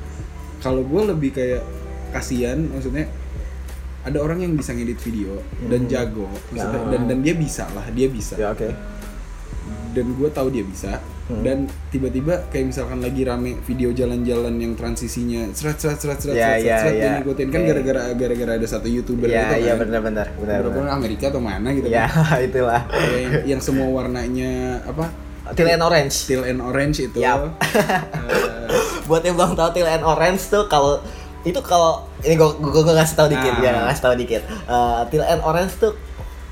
Kalau gue lebih kayak kasihan, maksudnya ada orang yang bisa ngedit video dan Hmm. jago, maksudnya, Ya. dan dan dia bisa lah, dia bisa. ya oke Dan gue tahu dia bisa. Hmm. Dan tiba-tiba kayak misalkan lagi rame video jalan-jalan yang transisinya seret seret seret seret Ya, seret ya, seret ya. dia ngikutin kan gara-gara gara-gara ada satu youtuber gitu iya kan. benar-benar benar Beberapa orang Amerika atau mana gitu ya kan. itulah Yang, yang semua warnanya apa? Teal and Orange Teal and orange itu. Yap. Eh, buat yang belum tahu Teal and Orange tuh kalau itu kalau ini gue gue ngasih tahu dikit Ah. ya ngasih tahu dikit Eh, Teal and Orange tuh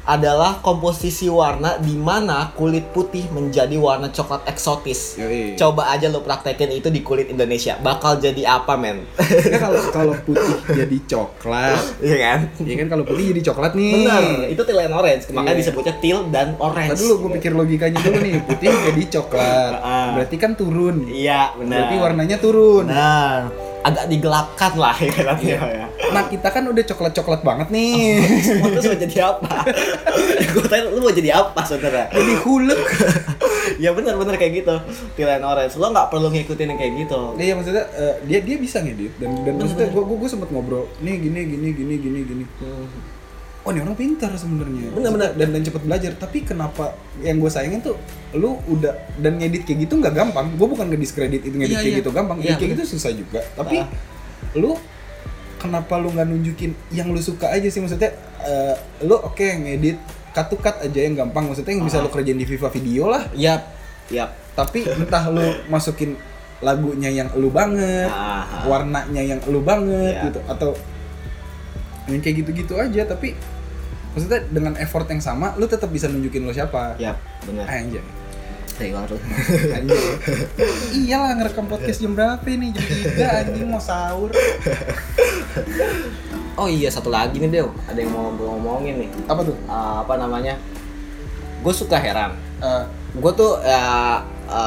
adalah komposisi warna di mana kulit putih menjadi warna coklat eksotis. Yoi. Coba aja lo praktekin itu di kulit Indonesia. Bakal jadi apa, men? Kan kalau kalau putih jadi coklat. Iya kan? Iya kan kalau putih jadi coklat nih. Benar, itu teal and orange. Makanya Iya. disebutnya teal dan orange. Tadi dulu gue pikir logikanya dulu nih, putih jadi coklat. Ah. Berarti kan turun. Iya, benar. Berarti warnanya turun. Benar. Agak digelapkan lah ibaratnya ya. Nah kita kan udah coklat-coklat banget nih. Semua terus mau jadi apa? gue tanya lu mau jadi apa saudara? Jadi hulek. ya benar-benar kayak gitu. Teal and orange. Lo nggak perlu ngikutin yang kayak gitu. Iya maksudnya eh, dia dia bisa ngedit dan dan maksudnya gue gue sempet ngobrol nih gini gini gini gini gini. Oh ini orang pintar sebenarnya. Bener-bener. dan dan cepet belajar. Tapi kenapa yang gue sayangin tuh lu udah dan ngedit kayak gitu nggak gampang. Gue bukan ngediskredit itu ngedit Iya, kayak iya. gitu gampang. Iya, Ngedit kayak bener. gitu susah juga. Tapi Ah. lu kenapa lu nggak nunjukin yang lu suka aja sih maksudnya eh, lu oke ngedit cut to cut aja yang gampang maksudnya yang bisa Ah. lo kerjain di Viva Video lah Yap, yap. tapi entah lu masukin lagunya yang lu banget Ah, ah. warnanya yang lu banget Iya. gitu atau yang kayak gitu-gitu aja tapi maksudnya dengan effort yang sama lu tetap bisa nunjukin lo siapa Yap, benar. anjay banget lu. anjay iyalah ngerekam podcast jam berapa ini jam 3 anjing mau sahur Oh iya, satu lagi nih, Del. Ada yang mau gue ngomongin nih. apa tuh Ah, apa namanya? Gue suka heran. Eh, gue tuh ya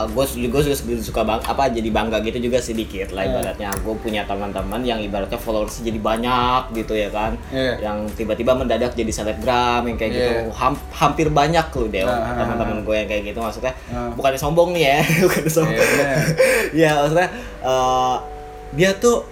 gue juga suka, suka bang apa jadi bangga gitu juga sedikit lah Hmm. ibaratnya gue punya teman-teman yang ibaratnya followers jadi banyak gitu ya kan Iya. yang tiba-tiba mendadak jadi selebgram yang kayak Iya. gitu Ham- hampir banyak loh deh Ah, ah, teman-teman gue yang kayak gitu maksudnya Ah. bukannya sombong nih ya bukan sombong Iya, bener. ya maksudnya eh, dia tuh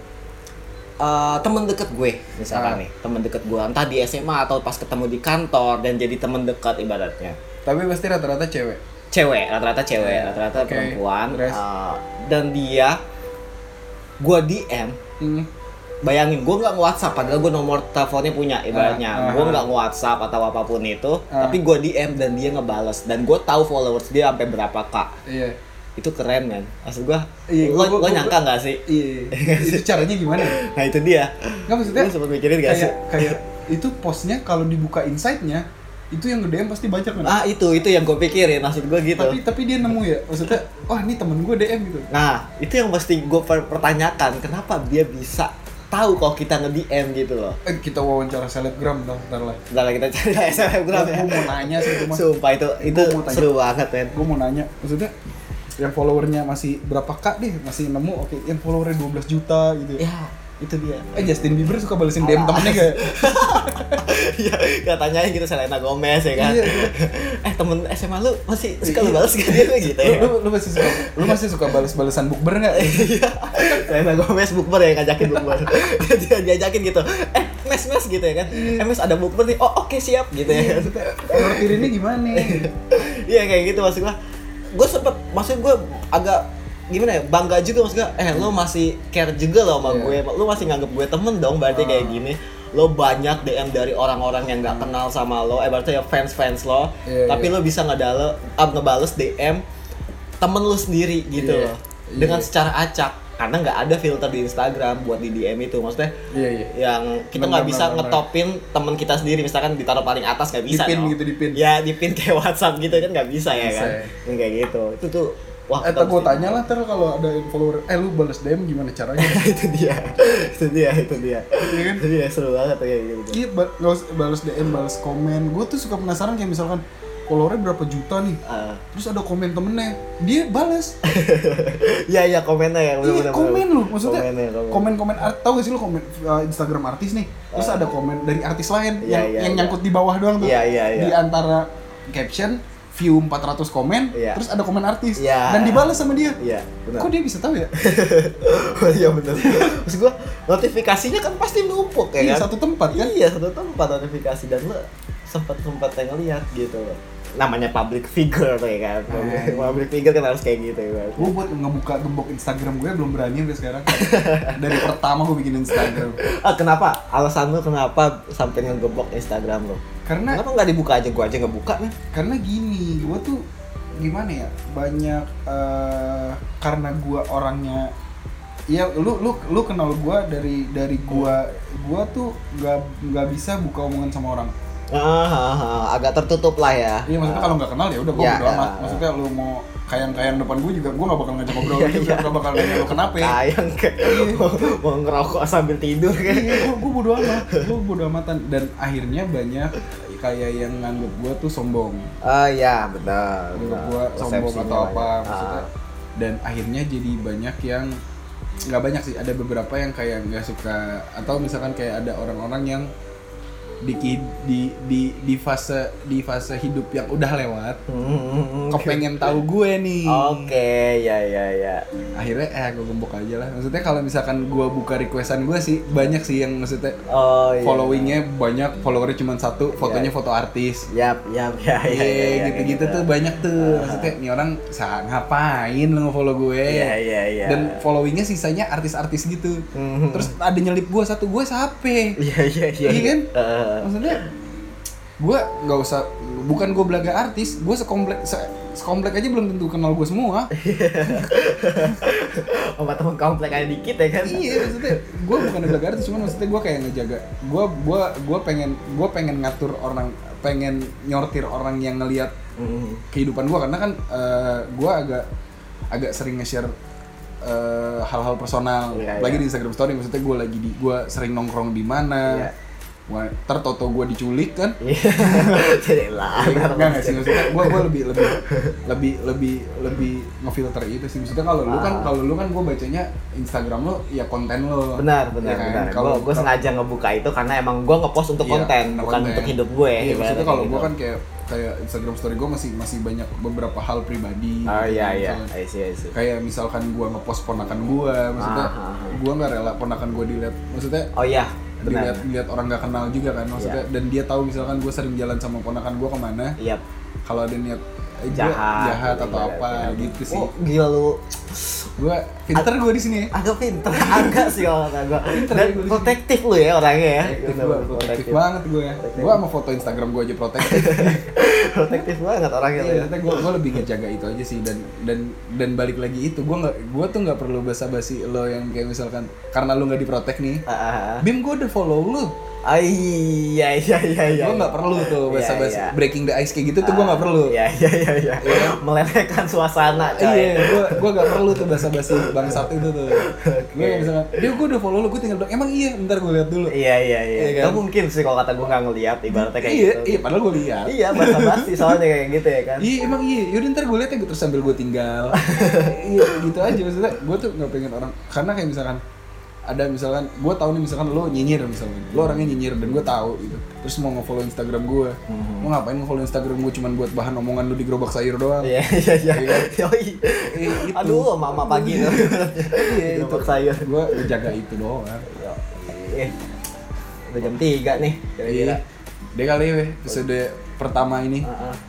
eh, teman dekat gue misalkan Ah. nih teman dekat gue. Entah di SMA atau pas ketemu di kantor dan jadi teman dekat ibaratnya. Tapi pasti rata-rata cewek? Cewek rata-rata cewek Iya, rata-rata oke. perempuan. Uh, dan dia gua DM hmm. bayangin gua nggak nge-WhatsApp padahal gua nomor teleponnya punya ibaratnya. Ah, ah, gua ah. nggak nge-WhatsApp atau apa pun itu Ah. tapi gua DM dan dia ngebales. Dan gua tahu followers dia sampai berapa kak. Iya itu keren kan? Maksud gua Iya, lo, gua- gua- lo gua- nyangka nggak sih? iya itu caranya gimana? Nah itu dia. Nggak maksudnya lu sempet mikirin gak sih? kayak kayak itu postnya kalau dibuka insight-nya itu yang gede pasti banyak kan? Ah itu itu yang gue pikirin maksud gua gitu. Tapi tapi dia nemu ya? Maksudnya wah ini temen gue DM gitu. Nah, itu yang pasti gue pertanyakan, kenapa dia bisa tahu kalau kita nge-DM gitu loh. eh kita wawancara selebgram ntar, ntar lah. Bentar lah kita cari Instagram ya. gue mau nanya sih itu mah. Sumpah itu itu seru banget men. gue mau nanya. Maksudnya yang followernya masih berapa kak deh masih nemu oke yang followernya 12 juta gitu Ya, itu dia. eh Justin Bieber suka balesin DM temennya gak Iya, katanya gitu Selena Gomez ya kan. Iya, eh temen SMA lu masih suka lu balas gak dia gitu ya? lu, masih suka lu masih suka balas-balesan bukber nggak Iya. Selena Gomez bukber ya ngajakin bukber. dia, dia diajakin gitu. Eh, mes mes gitu ya kan. Eh, mes ada bukber nih. Oh, oke siap gitu ya. Ngerti ini gimana Iya kayak gitu maksud gua. Gue sempet maksud gue agak gimana ya bangga juga maksud gua eh lo masih care juga lo sama Iya. gue lo masih nganggep gue temen dong berarti kayak Ah. gini lo banyak DM dari orang-orang yang nggak kenal sama lo eh berarti ya fans fans lo Iya, tapi iya. lo bisa ngedale uh, ngebales DM temen lo sendiri gitu Iya, loh iya. dengan secara acak karena nggak ada filter di Instagram buat di DM itu maksudnya iya iya yang kita nggak bisa benar. ngetopin temen kita sendiri misalkan ditaruh paling atas nggak bisa Dipin dong. gitu, dipin. ya dipin kayak WhatsApp gitu kan nggak bisa, ya Bisa, kan ya. kayak gitu itu tuh wah Eh, gue tanya lah ntar kalau ada follower, eh lu balas DM gimana caranya? itu dia itu dia itu dia Iya kan? itu dia seru banget kayak gitu Iya, balas DM, balas komen. Gue tuh suka penasaran kayak misalkan followernya berapa juta nih, Ah. terus ada komen temennya, dia balas. iya iya komennya ya Iya, komen lu, maksudnya Komennya, komen. komen-komen art, tau gak sih lu komen uh, Instagram artis nih, terus ada komen dari artis lain Iya, yang iya, yang iya. nyangkut di bawah doang tuh, Iya, iya, iya. di antara caption view 400 komen, Iya. terus ada komen artis Iya. dan dibalas sama dia. iya benar Kok dia bisa tahu ya? iya benar maksud gua notifikasinya kan pasti numpuk ya Iya, kan satu tempat kan? iya satu tempat notifikasi dan lo sempat sempat yang ngeliat gitu loh namanya public figure tuh ya kan Eh. public figure kan harus kayak gitu ya kan Gue buat ngebuka gembok Instagram gue belum berani sampai sekarang. Dari pertama gue bikin Instagram. ah kenapa alasan lu kenapa sampai ngegebok Instagram lo Karena kenapa nggak dibuka aja gua aja ngebuka nih karena gini, gue tuh gimana ya? Banyak eh, karena gue orangnya Iya, lu lu lu kenal gue dari dari gue gue tuh nggak nggak bisa buka omongan sama orang. Ah, ah, ah, agak tertutup lah ya Iya maksudnya kalau nggak kenal ya udah gue Iya, bodo amat. iya. Maksudnya lu mau kayang-kayang depan gue juga gue nggak bakal ngajak ngobrol Iya, juga, iya. nggak bakal nanya lu kenapa. ya. sayang kayak mau, mau ngerokok sambil tidur kan Iya, gue gue bodo amat, gue bodo amatan dan akhirnya banyak kayak yang nganggep gue tuh sombong, ah ya benar nganggep gue sombong atau apa maksudnya. Dan akhirnya jadi banyak yang nggak banyak sih, ada beberapa yang kayak nggak suka atau misalkan kayak ada orang-orang yang di di di di fase di fase hidup yang udah lewat Hmm, kepengen tahu gue nih Oke, ya ya ya. akhirnya eh gue gembok aja lah maksudnya kalau misalkan gue buka requestan gue sih banyak sih yang maksudnya Oh iya. followingnya banyak followernya cuma satu fotonya Iya. foto artis Yap, yap, ya, ya, Iya ya, ya, gitu-gitu kayak tuh banyak tuh maksudnya nih orang sa ngapain lo nge-follow gue Iya, iya, iya. dan followingnya sisanya artis-artis gitu Mhm. terus ada nyelip gue satu gue siapa Iya, iya, iya. Iya kan? Heeh. Maksudnya gue nggak usah bukan gue belaga artis gue sekomplek se, sekomplek aja belum tentu kenal gue semua Sama temen komplek aja dikit ya kan? iya maksudnya gue bukan belaga artis cuman maksudnya gue kayak ngejaga gue gue gue pengen gue pengen ngatur orang pengen nyortir orang yang ngelihat Mm. kehidupan gue karena kan gue agak agak sering nge-share eh, hal-hal personal Iya, lagi iya. di Instagram Story maksudnya gue lagi di gue sering nongkrong di mana Iya. Wah, ntar toto gue diculik kan Iya. Jadi lah. Enggak enggak sih maksudnya gue gue lebih lebih lebih lebih lebih ngefilter itu sih maksudnya kalau lu kan Ah. kalau lu kan gue bacanya Instagram lu ya konten lu Benar, benar, Ya kan? benar. kalau Gue sengaja ngebuka itu karena emang gue ngepost untuk Iya, konten, bukan konten. untuk hidup gue. iya maksudnya kalau kayak gue gitu. kan kayak kayak Instagram story gue masih masih banyak beberapa hal pribadi Oh iya gitu. iya, I see, I see. kayak misalkan gue ngepost ponakan gue maksudnya ah, ah. gue nggak rela ponakan gue dilihat maksudnya Oh iya, dilihat dilihat orang nggak kenal juga kan maksudnya dan dia tahu misalkan gue sering jalan sama ponakan gue ke mana Iya. kalau ada niat Jahat, jahat atau apa gitu sih Oh, gila lu. gue pinter gue di sini ya Agak pinter, agak sih kalau kata gue. Pinter Dan gua protektif lu ya orangnya ya. protektif banget gue ya gue sama foto Instagram gue aja protektif protektif banget orangnya lu Iya, ya. gue gue lebih ngejaga itu aja sih dan dan dan balik lagi itu gue nggak gue tuh nggak perlu basa-basi lo yang kayak misalkan karena lo nggak diprotek nih Ah, ah, ah. Bim gue udah follow lu Ah, iya iya iya iya. gue nggak perlu tuh Iya, basa-basi iya. breaking the ice kayak gitu tuh gue nggak perlu Iya iya iya iya. Melelehkan suasana coy. Iya, gue gue gak perlu tuh basa-basi bangsat itu tuh. Gue kayak misalkan, dia gue udah follow lu, gue tinggal bilang, emang iya, ntar gue lihat dulu. Iya iya iya. Iya kan? Gak mungkin sih kalau kata gue nggak ngeliat ibaratnya kayak iya, gitu. iya, padahal gue lihat. Iya bahasa basi soalnya kayak gitu ya kan. Iya emang iya, yaudah ntar gue liat ya terus sambil gue tinggal Iya gitu aja maksudnya, gue tuh gak pengen orang Karena kayak misalkan, ada misalkan, gue tahu nih misalkan lo nyinyir misalnya Lo orangnya nyinyir dan gue tahu gitu Terus mau nge-follow Instagram gue Mhm. Mau ngapain nge-follow Instagram gue cuman buat bahan omongan lu di gerobak sayur doang Iya iya iya. Iya kan? Eh, itu. Aduh mama pagi tuh. Iya itu, Gerobak sayur. gue jaga itu doang Yoi. Udah jam 3 nih kira-kira. Iya. Dia kali ya episode pertama ini.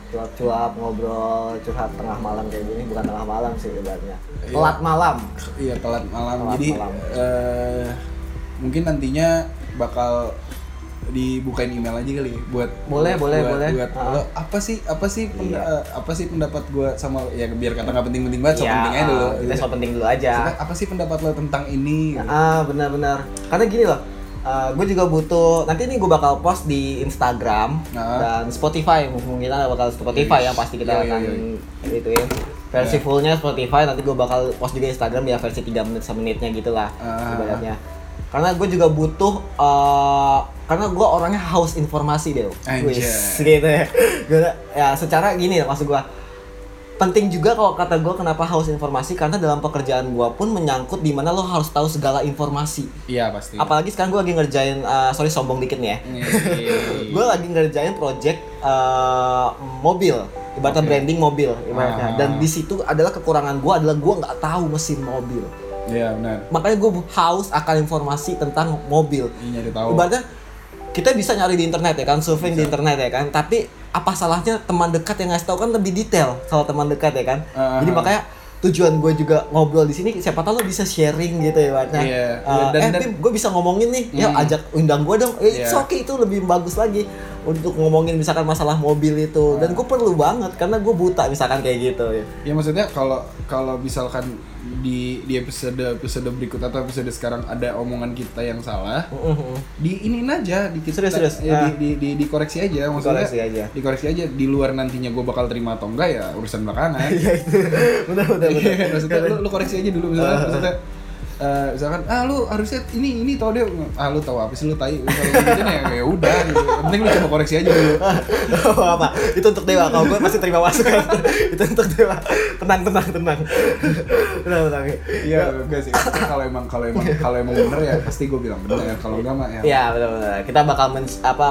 Cuap-cuap ngobrol curhat tengah malam kayak gini bukan tengah malam sih ibaratnya. Iya. Telat malam. Iya telat malam. Telat Jadi malam. eh, mungkin nantinya bakal dibukain email aja kali ya, buat Boleh, boleh, buat, boleh. buat Ah. lo, apa sih apa sih penda- Iya. eh, apa sih pendapat gue sama ya biar kata nggak penting-penting banget so Iya, penting aja dulu Kita soal penting dulu aja. Apa sih pendapat lo tentang ini. Ah benar-benar. Karena gini loh, gue juga butuh. Nanti ini gue bakal post di Instagram Nah. dan Spotify. Mungkin ada bakal Spotify yang pasti kita iya, akan iya. ituin. Versi Iya. fullnya Spotify. Nanti gue bakal post juga Instagram ya versi 3 menit semenitnya gitulah Ah. ibaratnya. Karena gue juga butuh. eh, karena gue orangnya haus informasi deh. Wis, gitu ya. Ya secara gini ya maksud gue penting juga kalau kata gue kenapa haus informasi karena dalam pekerjaan gue pun menyangkut di mana lo harus tahu segala informasi Iya pasti. apalagi sekarang gue lagi ngerjain uh, sorry sombong dikit nih ya Iya. gue lagi ngerjain project uh, mobil ibaratnya Oke. branding mobil ibaratnya Ah. dan di situ adalah kekurangan gue adalah gue nggak tahu mesin mobil Iya benar. makanya gue haus akan informasi tentang mobil nyari tahu. ibaratnya kita bisa nyari di internet ya kan surfing di internet ya kan tapi apa salahnya teman dekat yang ngasih tahu kan lebih detail kalau teman dekat ya kan? Ah. jadi makanya tujuan gue juga ngobrol di sini siapa tahu lo bisa sharing gitu ya ibaratnya Iya, Eh, iya, dan- eh dan- Bim, gue bisa ngomongin nih. Ya Hmm. ajak undang gue dong. Eh, it's Iya. okay itu lebih bagus lagi untuk ngomongin misalkan masalah mobil itu. Dan gue perlu banget karena gue buta misalkan kayak gitu ya. Ya maksudnya kalau kalau misalkan di di episode episode berikut atau episode sekarang ada omongan kita yang salah, Mm-mm. di iniin aja di kita Serius, serius. ya, Ah. di, di, di, dikoreksi aja maksudnya Dikoreksi aja. dikoreksi aja di luar nantinya gue bakal terima atau enggak ya urusan belakangan itu benar benar benar maksudnya lu, lu koreksi aja dulu misalnya maksudnya eh, misalkan ah lu harusnya ini ini tau dia ah lu tahu apa sih lu tai kalau gitu ya ya udah gitu penting lu coba koreksi aja dulu Oh, apa? Itu untuk dewa. Kalau gue masih terima masukan. itu untuk dewa. Tenang, tenang, tenang. tenang, tenang. iya enggak sih kalau emang kalau emang kalau emang bener ya pasti gue bilang bener kalau enggak mah ya Iya benar-benar. Kita bakal men- apa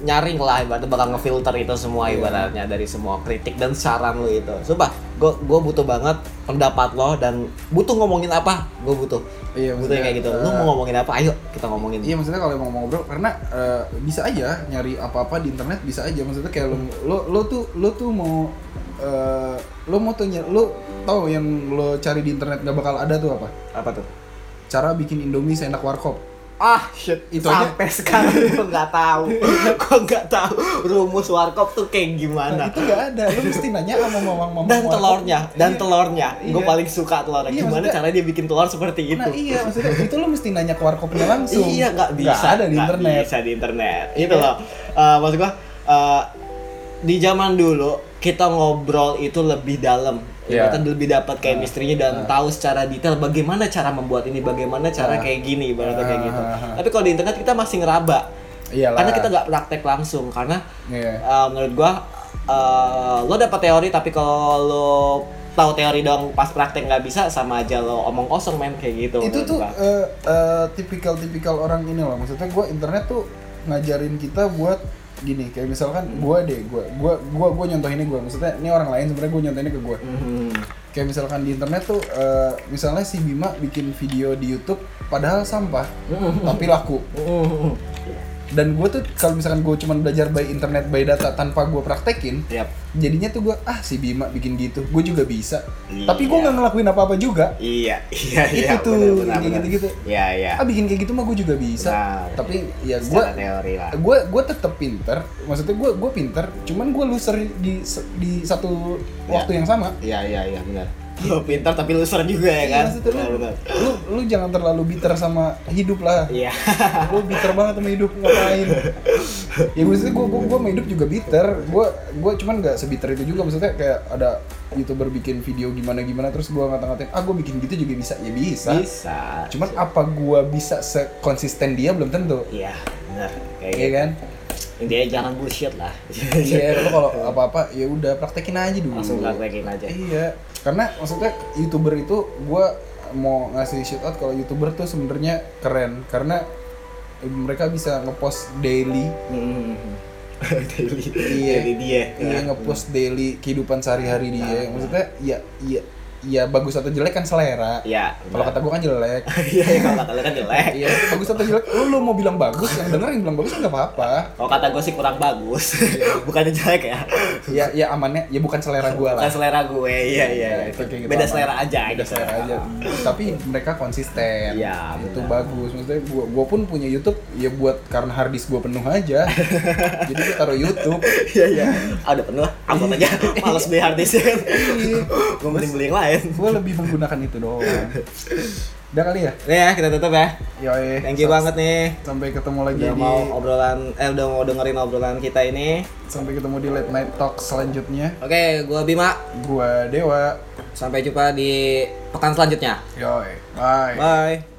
nyaring lah ibaratnya bakal ngefilter itu semua Iya. ibaratnya dari semua kritik dan saran lu itu. Sumpah, gue gue butuh banget pendapat lo dan butuh ngomongin apa? Gue butuh. Iya, butuh kayak gitu. Lu eh, mau ngomongin apa? Ayo kita ngomongin. Iya maksudnya kalau mau ngobrol karena eh, bisa aja nyari apa-apa di internet bisa aja maksudnya kayak lo lo lo tuh lo tuh mau eh, lo mau tuh ny- lo tahu yang lo cari di internet nggak bakal ada tuh apa Apa tuh? cara bikin indomie seenak warkop Ah shit, Itu aja. sampai sekarang gue nggak tahu, gue nggak tahu rumus warkop tuh kayak Nah, gimana. itu gak ada. Lu mesti nanya sama mamang-mamang. Dan warkop. telurnya, dan Iya. telurnya, gue Iya. paling suka telurnya. Iya, Gimana maksudnya- cara dia bikin telur seperti itu? Nah iya maksudnya itu lu mesti nanya ke warkopnya langsung. Iya nggak bisa Nggak ada di nggak internet. bisa di internet Iya. itu loh Eh, maksud gua eh, di zaman dulu kita ngobrol itu lebih dalam Iya. kita lebih dapat chemistry-nya dan tahu secara detail bagaimana cara membuat ini bagaimana cara Ah. kayak gini ibaratnya kayak gitu Ah, ah, ah. tapi kalau di internet kita masih ngeraba Iyalah. karena kita nggak praktek langsung karena Iya. eh, menurut gua eh, lo dapat teori tapi kalau lo tahu teori dong pas praktek nggak bisa sama aja lo omong kosong men kayak gitu itu tuh gua. eh, eh, tipikal-tipikal orang ini loh maksudnya gue internet tuh ngajarin kita buat gini kayak misalkan gue deh gue gue gue gue nyontohinnya gue maksudnya ini orang lain sebenarnya gue nyontohinnya ke gue Mhm. kayak misalkan di internet tuh eh, misalnya si Bima bikin video di YouTube padahal sampah tapi laku Mhm. Dan gue tuh kalau misalkan gue cuman belajar by internet by data tanpa gue praktekin Yap. jadinya tuh gue ah si Bima bikin gitu gue juga bisa Iya. tapi gue nggak ngelakuin apa-apa juga Iya, iya, iya. Itu tuh, benar, kayak benar. gitu-gitu. Iya, iya. ah bikin kayak gitu mah gue juga bisa Benar. tapi ya gue Secara teori lah. gue gue tetap pinter maksudnya gue gue pinter cuman gue loser di di satu waktu yang sama Iya, iya, iya, benar. Lo pintar tapi loser juga ya Iya, kan? Benar, lu, lu lu jangan terlalu bitter sama hidup lah Iya. lu bitter banget sama hidup ngapain ya maksudnya gue gue gue sama hidup juga bitter gue gue cuman nggak sebiter itu juga maksudnya kayak ada youtuber bikin video gimana gimana terus gue ngata-ngatain ah gue bikin gitu juga bisa ya bisa, Bisa. cuman apa gue bisa sekonsisten dia belum tentu Iya, benar. Kayak Iya gitu. kan Intinya jangan bullshit lah. iya lu kalau apa-apa ya udah praktekin aja dulu Langsung praktekin aja. iya karena maksudnya youtuber itu gue mau ngasih shout out kalau youtuber tuh sebenarnya keren karena mereka bisa ngepost daily Hmm. Daily. Iya. Daily dia. Iya ngepost daily kehidupan sehari-hari dia. Maksudnya ya ya ya bagus atau jelek kan selera. Iya. Kalau kata gua kan jelek. Iya, kalau kata lo kan jelek. Iya bagus atau jelek. Lu, lu mau bilang bagus, yang bener yang bilang bagus kan nggak apa-apa. Kalau kata gue sih kurang bagus. Bukannya jelek ya. Ya ya amannya ya bukan selera gua lah. Bukan selera gue. Iya, iya. Itu kayak gitu Beda selera aja. Beda gitu. selera aja. Tapi mereka konsisten. Iya, Itu bagus. Maksudnya gua gua pun punya YouTube ya buat karena harddisk gua penuh aja. Jadi gua taruh YouTube. Iya iya. Ah, udah penuh. Upload aja. Males beli hard disk kan. Iya. Gue mending beli yang lain. Gua lebih menggunakan itu doang. Udah kali ya? Nih ya, kita tutup ya. Yoi. Thank you banget nih. Sampai ketemu lagi Udah di mau obrolan eh udah mau dengerin obrolan kita ini. sampai ketemu di late night talk selanjutnya. Oke, gua Bima. Gua Dewa. Sampai jumpa di pekan selanjutnya. Yoi. Bye. Bye.